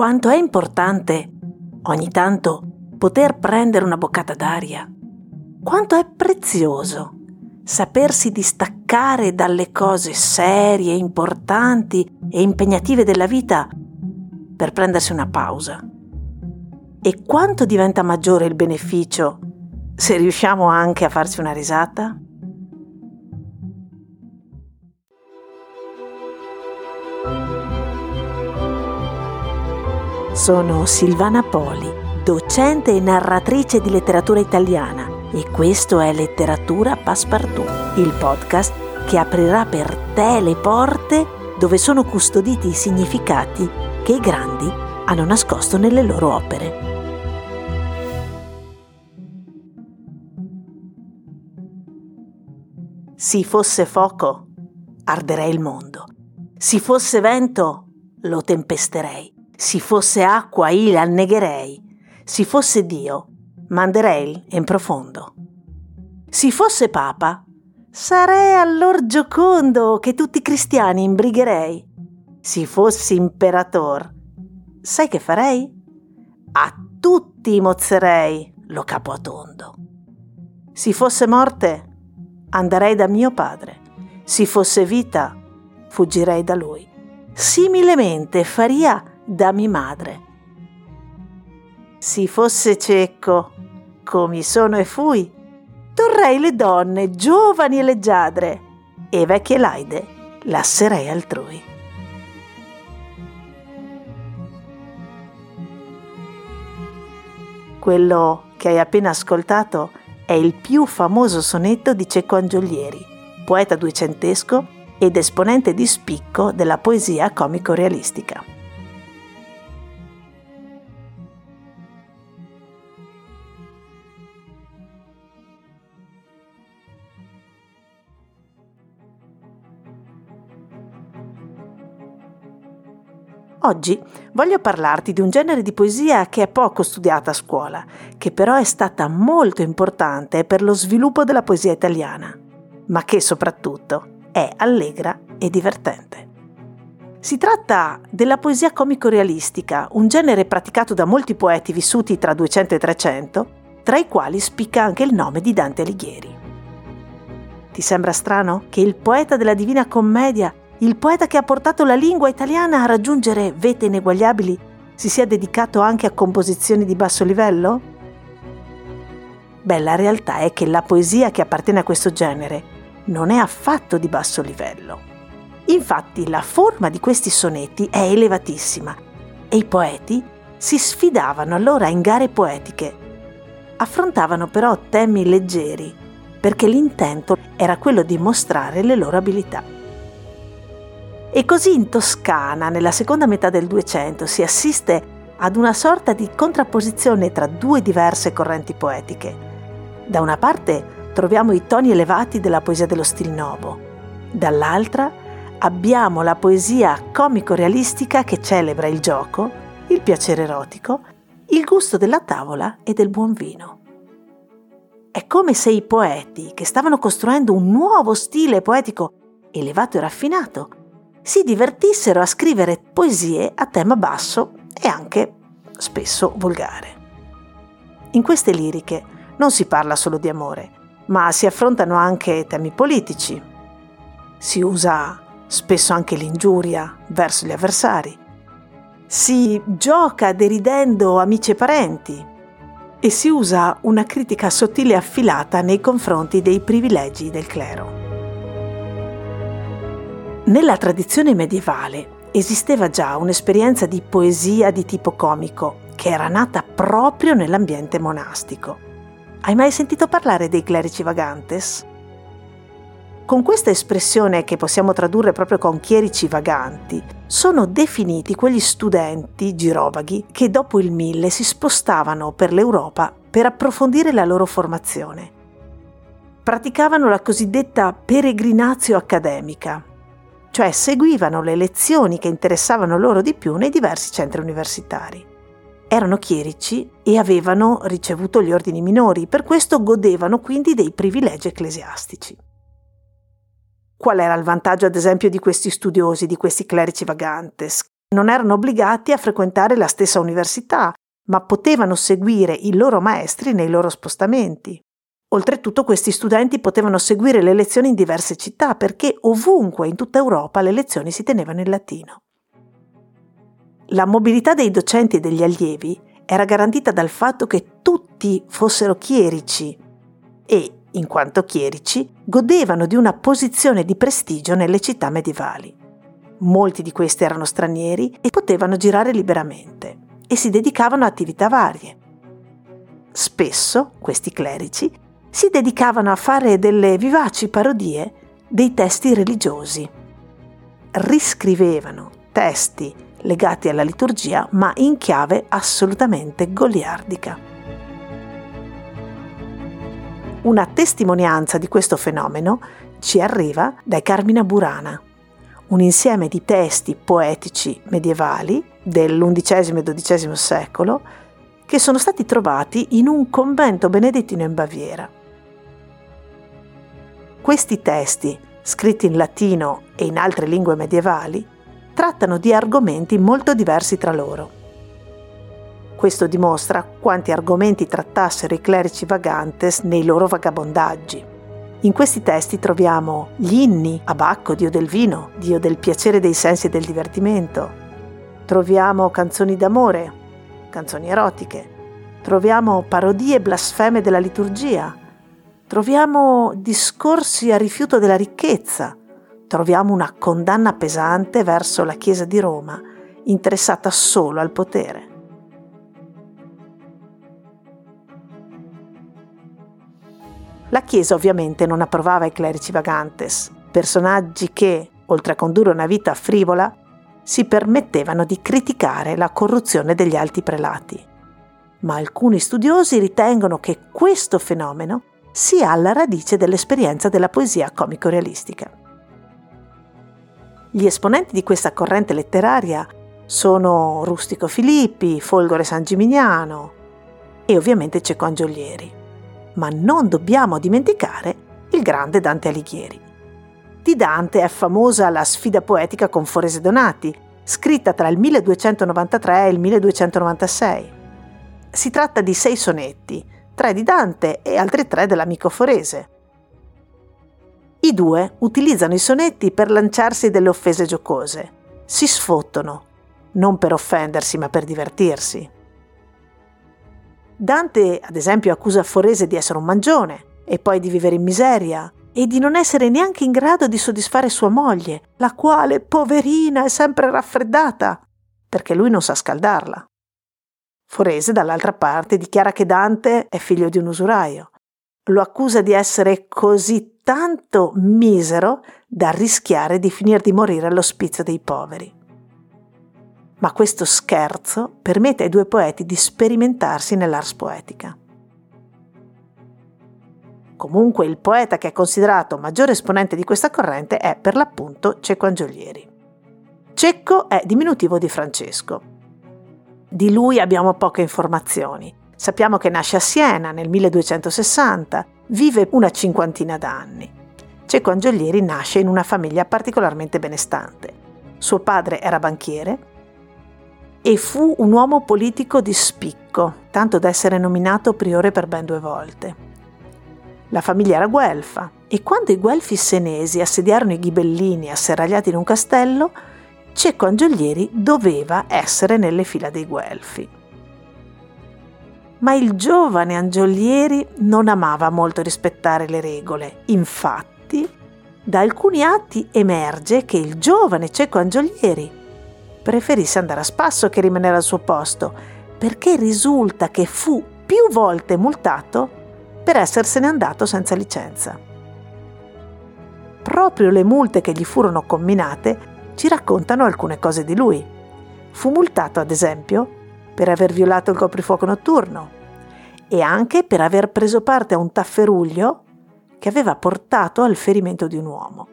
quanto è importante ogni tanto poter prendere una boccata d'aria. Quanto è prezioso sapersi distaccare dalle cose serie, importanti e impegnative della vita per prendersi una pausa. E quanto diventa maggiore il beneficio se riusciamo anche a farsi una risata? Sono Silvana Poli, docente e narratrice di letteratura italiana e questo è Letteratura Passepartout, il podcast che aprirà per te le porte dove sono custoditi i significati che i grandi hanno nascosto nelle loro opere. Si fosse fuoco, arderei il mondo. Si fosse vento, lo tempesterei. Si fosse acqua, io l'annegherei. Si fosse Dio, manderei in profondo. Si fosse Papa, sarei allor giocondo che tutti i cristiani imbrigherei. Si fossi imperator, sai che farei? A tutti mozzerei lo capo a tondo. Si fosse morte, anderei da mio padre. Si fosse vita, fuggirei da lui. Similemente faria da mia madre. Si fosse cieco, come sono e fui, torrei le donne giovani e leggiadre, e vecchie laide lasserei altrui. Quello che hai appena ascoltato è il più famoso sonetto di Cecco Angiolieri, poeta duecentesco ed esponente di spicco della poesia comico-realistica. Oggi voglio parlarti di un genere di poesia che è poco studiata a scuola, che però è stata molto importante per lo sviluppo della poesia italiana, ma che soprattutto è allegra e divertente. Si tratta della poesia comico-realistica, un genere praticato da molti poeti vissuti tra 200 e 300, tra i quali spicca anche il nome di Dante Alighieri. Ti sembra strano che il poeta della Divina Commedia il poeta che ha portato la lingua italiana a raggiungere vete ineguagliabili si sia dedicato anche a composizioni di basso livello? Beh, la realtà è che la poesia che appartiene a questo genere non è affatto di basso livello. Infatti la forma di questi sonetti è elevatissima e i poeti si sfidavano allora in gare poetiche. Affrontavano però temi leggeri perché l'intento era quello di mostrare le loro abilità. E così in Toscana, nella seconda metà del 200, si assiste ad una sorta di contrapposizione tra due diverse correnti poetiche. Da una parte troviamo i toni elevati della poesia dello stil novo, dall'altra abbiamo la poesia comico-realistica che celebra il gioco, il piacere erotico, il gusto della tavola e del buon vino. È come se i poeti, che stavano costruendo un nuovo stile poetico elevato e raffinato, si divertissero a scrivere poesie a tema basso e anche spesso volgare. In queste liriche non si parla solo di amore, ma si affrontano anche temi politici. Si usa spesso anche l'ingiuria verso gli avversari. Si gioca deridendo amici e parenti e si usa una critica sottile e affilata nei confronti dei privilegi del clero. Nella tradizione medievale esisteva già un'esperienza di poesia di tipo comico che era nata proprio nell'ambiente monastico. Hai mai sentito parlare dei clerici vagantes? Con questa espressione che possiamo tradurre proprio con chierici vaganti, sono definiti quegli studenti girovaghi che dopo il mille si spostavano per l'Europa per approfondire la loro formazione. Praticavano la cosiddetta peregrinazio accademica, cioè seguivano le lezioni che interessavano loro di più nei diversi centri universitari. Erano chierici e avevano ricevuto gli ordini minori, per questo godevano quindi dei privilegi ecclesiastici. Qual era il vantaggio, ad esempio, di questi studiosi, di questi clerici vagantes? non erano obbligati a frequentare la stessa università, ma potevano seguire i loro maestri nei loro spostamenti. Oltretutto questi studenti potevano seguire le lezioni in diverse città perché ovunque in tutta Europa le lezioni si tenevano in latino. La mobilità dei docenti e degli allievi era garantita dal fatto che tutti fossero chierici e, in quanto chierici, godevano di una posizione di prestigio nelle città medievali. Molti di questi erano stranieri e potevano girare liberamente e si dedicavano a attività varie. Spesso questi clerici si dedicavano a fare delle vivaci parodie dei testi religiosi. Riscrivevano testi legati alla liturgia, ma in chiave assolutamente goliardica. Una testimonianza di questo fenomeno ci arriva dai Carmina Burana, un insieme di testi poetici medievali dell'undicesimo e XII secolo che sono stati trovati in un convento benedettino in Baviera. Questi testi, scritti in latino e in altre lingue medievali, trattano di argomenti molto diversi tra loro. Questo dimostra quanti argomenti trattassero i clerici vagantes nei loro vagabondaggi. In questi testi troviamo gli inni a Bacco, dio del vino, dio del piacere dei sensi e del divertimento. Troviamo canzoni d'amore, canzoni erotiche. Troviamo parodie blasfeme della liturgia, troviamo discorsi a rifiuto della ricchezza, troviamo una condanna pesante verso la Chiesa di Roma, interessata solo al potere. La Chiesa ovviamente non approvava i clerici vagantes, personaggi che, oltre a condurre una vita frivola, si permettevano di criticare la corruzione degli alti prelati. Ma alcuni studiosi ritengono che questo fenomeno sia alla radice dell'esperienza della poesia comico-realistica. Gli esponenti di questa corrente letteraria sono Rustico Filippi, Folgore San Gimignano e ovviamente Cecco Angiolieri. Ma non dobbiamo dimenticare il grande Dante Alighieri. Di Dante è famosa la sfida poetica con Forese Donati, scritta tra il 1293 e il 1296. Si tratta di sei sonetti, tre di Dante e altri tre dell'amico Forese. I due utilizzano i sonetti per lanciarsi delle offese giocose. Si sfottono, non per offendersi ma per divertirsi. Dante, ad esempio, accusa Forese di essere un mangione e poi di vivere in miseria e di non essere neanche in grado di soddisfare sua moglie, la quale, poverina, è sempre raffreddata, perché lui non sa scaldarla. Forese, dall'altra parte, dichiara che Dante è figlio di un usuraio. Lo accusa di essere così tanto misero da rischiare di finire di morire all'ospizio dei poveri. Ma questo scherzo permette ai due poeti di sperimentarsi nell'ars poetica. Comunque il poeta che è considerato maggiore esponente di questa corrente è per l'appunto Cecco Angiolieri. Cecco è diminutivo di Francesco, di lui abbiamo poche informazioni. Sappiamo che nasce a Siena nel 1260, vive una cinquantina d'anni. Cecco Angiolieri nasce in una famiglia particolarmente benestante. Suo padre era banchiere e fu un uomo politico di spicco, tanto da essere nominato priore per ben due volte. La famiglia era guelfa e quando i guelfi senesi assediarono i ghibellini asserragliati in un castello, Cecco Angiolieri doveva essere nelle fila dei Guelfi. Ma il giovane Angiolieri non amava molto rispettare le regole. Infatti, da alcuni atti emerge che il giovane Cecco Angiolieri preferisse andare a spasso che rimanere al suo posto, perché risulta che fu più volte multato per essersene andato senza licenza. Proprio le multe che gli furono comminate ci raccontano alcune cose di lui. Fu multato, ad esempio, per aver violato il coprifuoco notturno e anche per aver preso parte a un tafferuglio che aveva portato al ferimento di un uomo.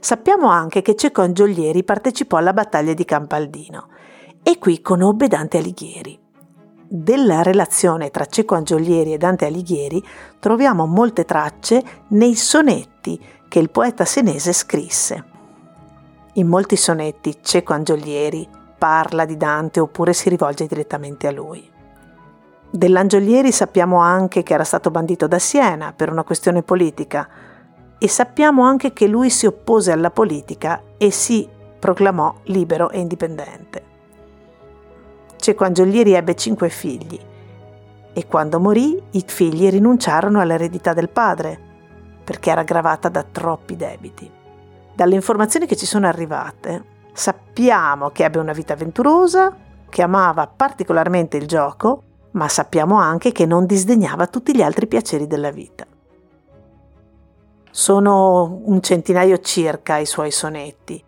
Sappiamo anche che Cecco Angiolieri partecipò alla battaglia di Campaldino e qui conobbe Dante Alighieri. Della relazione tra Cecco Angiolieri e Dante Alighieri troviamo molte tracce nei sonetti che il poeta senese scrisse. In molti sonetti Cecco Angiolieri parla di Dante oppure si rivolge direttamente a lui. Dell'Angiolieri sappiamo anche che era stato bandito da Siena per una questione politica e sappiamo anche che lui si oppose alla politica e si proclamò libero e indipendente. Cecco Angiolieri ebbe cinque figli e quando morì i figli rinunciarono all'eredità del padre perché era gravata da troppi debiti. Dalle informazioni che ci sono arrivate sappiamo che ebbe una vita avventurosa, che amava particolarmente il gioco, ma sappiamo anche che non disdegnava tutti gli altri piaceri della vita. Sono un centinaio circa i suoi sonetti,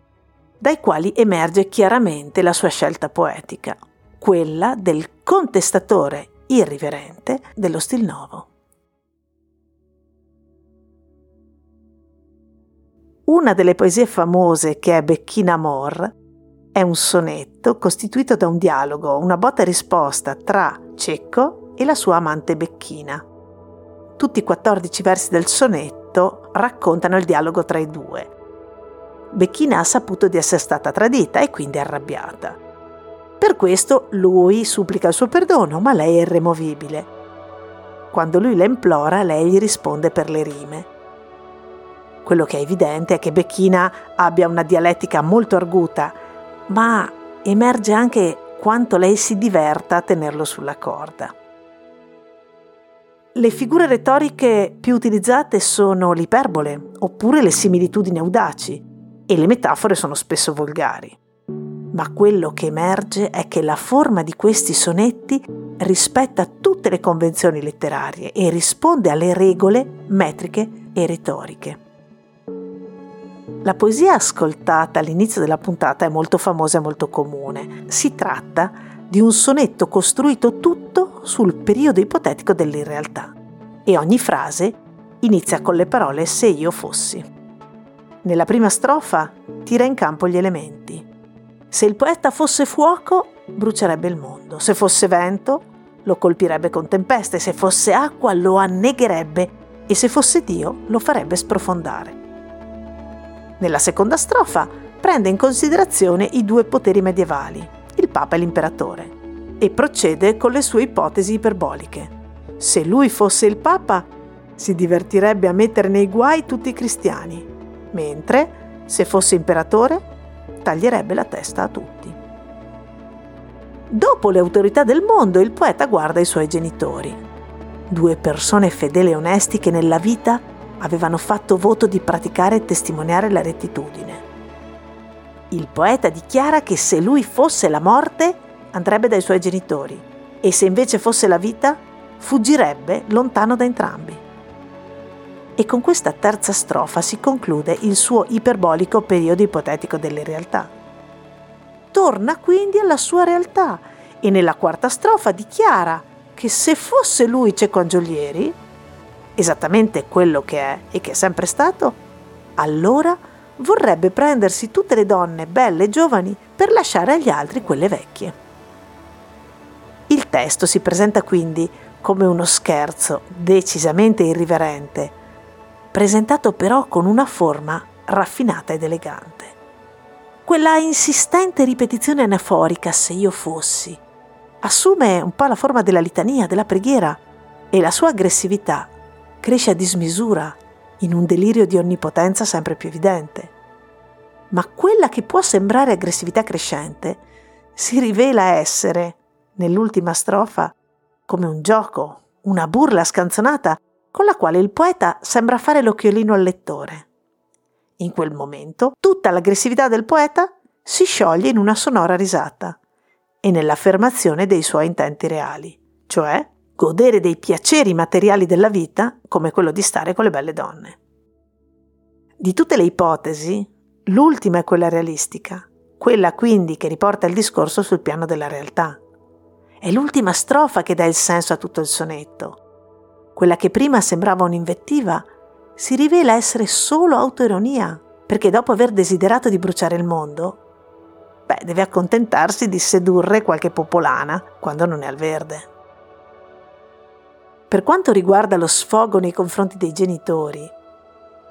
dai quali emerge chiaramente la sua scelta poetica, quella del contestatore irriverente dello stil nuovo. Una delle poesie famose che è Becchina Amor è un sonetto costituito da un dialogo, una botta e risposta tra Cecco e la sua amante Becchina. Tutti i 14 versi del sonetto raccontano il dialogo tra i due. Becchina ha saputo di essere stata tradita e quindi arrabbiata. Per questo lui supplica il suo perdono, ma lei è irremovibile. Quando lui la implora, lei gli risponde per le rime. Quello che è evidente è che Becchina abbia una dialettica molto arguta, ma emerge anche quanto lei si diverta a tenerlo sulla corda. Le figure retoriche più utilizzate sono l'iperbole oppure le similitudini audaci e le metafore sono spesso volgari ma quello che emerge è che la forma di questi sonetti rispetta tutte le convenzioni letterarie e risponde alle regole metriche e retoriche. La poesia ascoltata all'inizio della puntata è molto famosa e molto comune. Si tratta di un sonetto costruito tutto sul periodo ipotetico dell'irrealtà e ogni frase inizia con le parole se io fossi. Nella prima strofa tira in campo gli elementi se il poeta fosse fuoco, brucerebbe il mondo. Se fosse vento, lo colpirebbe con tempeste. Se fosse acqua, lo annegherebbe. E se fosse Dio, lo farebbe sprofondare. Nella seconda strofa prende in considerazione i due poteri medievali, il Papa e l'Imperatore, e procede con le sue ipotesi iperboliche. Se lui fosse il Papa, si divertirebbe a mettere nei guai tutti i cristiani, mentre, se fosse imperatore, taglierebbe la testa a tutti. Dopo le autorità del mondo, il poeta guarda i suoi genitori, due persone fedeli e onesti che nella vita avevano fatto voto di praticare e testimoniare la rettitudine. Il poeta dichiara che se lui fosse la morte, andrebbe dai suoi genitori e se invece fosse la vita, fuggirebbe lontano da entrambi e con questa terza strofa si conclude il suo iperbolico periodo ipotetico delle realtà. Torna quindi alla sua realtà e nella quarta strofa dichiara che se fosse lui Cecco Angiolieri, esattamente quello che è e che è sempre stato, allora vorrebbe prendersi tutte le donne belle e giovani per lasciare agli altri quelle vecchie. Il testo si presenta quindi come uno scherzo decisamente irriverente, presentato però con una forma raffinata ed elegante. Quella insistente ripetizione anaforica, se io fossi, assume un po' la forma della litania, della preghiera, e la sua aggressività cresce a dismisura in un delirio di onnipotenza sempre più evidente. Ma quella che può sembrare aggressività crescente si rivela essere, nell'ultima strofa, come un gioco, una burla scanzonata con la quale il poeta sembra fare l'occhiolino al lettore. In quel momento tutta l'aggressività del poeta si scioglie in una sonora risata e nell'affermazione dei suoi intenti reali, cioè godere dei piaceri materiali della vita come quello di stare con le belle donne. Di tutte le ipotesi, l'ultima è quella realistica, quella quindi che riporta il discorso sul piano della realtà. È l'ultima strofa che dà il senso a tutto il sonetto quella che prima sembrava un'invettiva, si rivela essere solo autoironia, perché dopo aver desiderato di bruciare il mondo, beh, deve accontentarsi di sedurre qualche popolana quando non è al verde. Per quanto riguarda lo sfogo nei confronti dei genitori,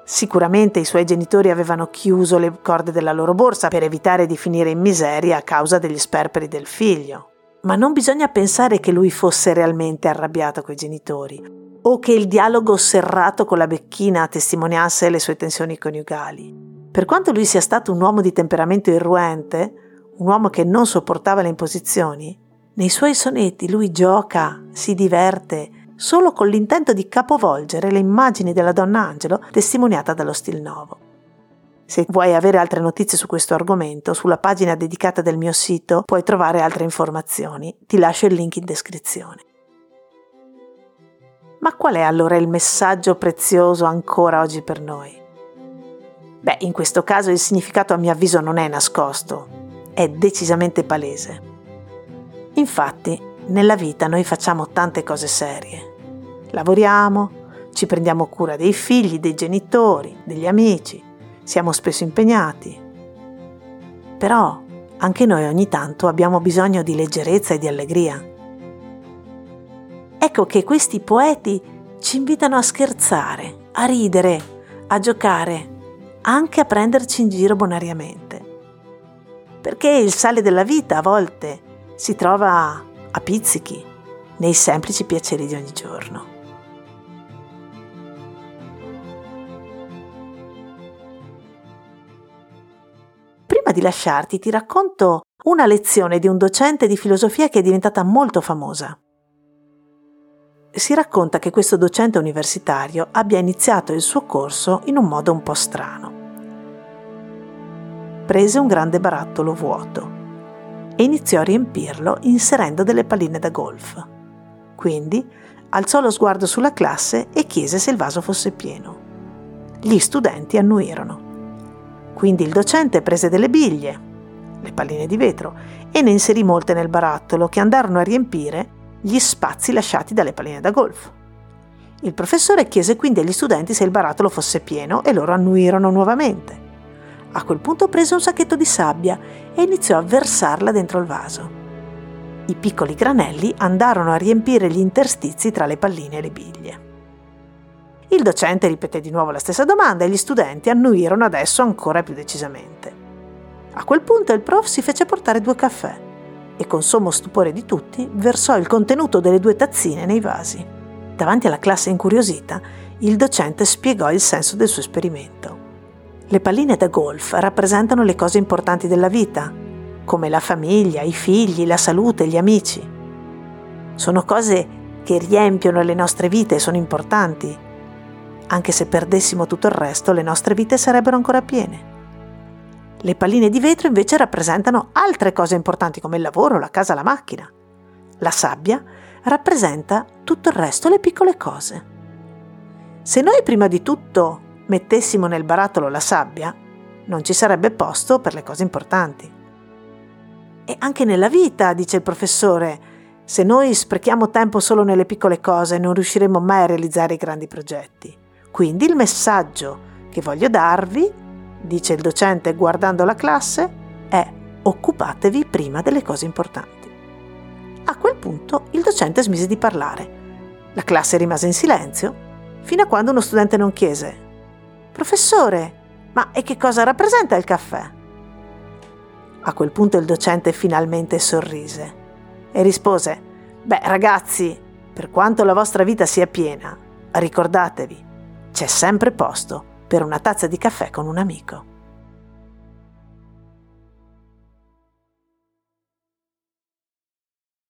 Sicuramente i suoi genitori avevano chiuso le corde della loro borsa per evitare di finire in miseria a causa degli sperperi del figlio. Ma non bisogna pensare che lui fosse realmente arrabbiato coi genitori o che il dialogo serrato con la becchina testimoniasse le sue tensioni coniugali. Per quanto lui sia stato un uomo di temperamento irruente, un uomo che non sopportava le imposizioni, nei suoi sonetti lui gioca, si diverte, solo con l'intento di capovolgere le immagini della donna Angelo testimoniata dallo Stil Novo. Se vuoi avere altre notizie su questo argomento, sulla pagina dedicata del mio sito puoi trovare altre informazioni, ti lascio il link in descrizione. Ma qual è allora il messaggio prezioso ancora oggi per noi? Beh, in questo caso il significato a mio avviso non è nascosto, è decisamente palese. Infatti, nella vita noi facciamo tante cose serie, Lavoriamo, ci prendiamo cura dei figli, dei genitori, degli amici, siamo spesso impegnati. Però anche noi ogni tanto abbiamo bisogno di leggerezza e di allegria. Ecco che questi poeti ci invitano a scherzare, a ridere, a giocare, anche a prenderci in giro bonariamente. Perché il sale della vita a volte si trova a pizzichi nei semplici piaceri di ogni giorno. Di lasciarti ti racconto una lezione di un docente di filosofia che è diventata molto famosa. Si racconta che questo docente universitario abbia iniziato il suo corso in un modo un po' strano. Prese un grande barattolo vuoto e iniziò a riempirlo inserendo delle palline da golf. Quindi alzò lo sguardo sulla classe e chiese se il vaso fosse pieno. Gli studenti annuirono. Quindi il docente prese delle biglie, le palline di vetro, e ne inserì molte nel barattolo che andarono a riempire gli spazi lasciati dalle palline da golf. Il professore chiese quindi agli studenti se il barattolo fosse pieno e loro annuirono nuovamente. A quel punto prese un sacchetto di sabbia e iniziò a versarla dentro il vaso. I piccoli granelli andarono a riempire gli interstizi tra le palline e le biglie. Il docente ripeté di nuovo la stessa domanda e gli studenti annuirono adesso ancora più decisamente. A quel punto il prof si fece portare due caffè e con sommo stupore di tutti versò il contenuto delle due tazzine nei vasi. Davanti alla classe incuriosita, il docente spiegò il senso del suo esperimento. Le palline da golf rappresentano le cose importanti della vita, come la famiglia, i figli, la salute, gli amici. Sono cose che riempiono le nostre vite e sono importanti, anche se perdessimo tutto il resto, le nostre vite sarebbero ancora piene. Le palline di vetro invece rappresentano altre cose importanti come il lavoro, la casa, la macchina. La sabbia rappresenta tutto il resto, le piccole cose. Se noi prima di tutto mettessimo nel barattolo la sabbia, non ci sarebbe posto per le cose importanti. E anche nella vita, dice il professore, se noi sprechiamo tempo solo nelle piccole cose non riusciremo mai a realizzare i grandi progetti. Quindi il messaggio che voglio darvi, dice il docente guardando la classe, è occupatevi prima delle cose importanti. A quel punto il docente smise di parlare. La classe rimase in silenzio, fino a quando uno studente non chiese Professore, ma e che cosa rappresenta il caffè? A quel punto il docente finalmente sorrise e rispose Beh ragazzi, per quanto la vostra vita sia piena, ricordatevi, c'è sempre posto per una tazza di caffè con un amico.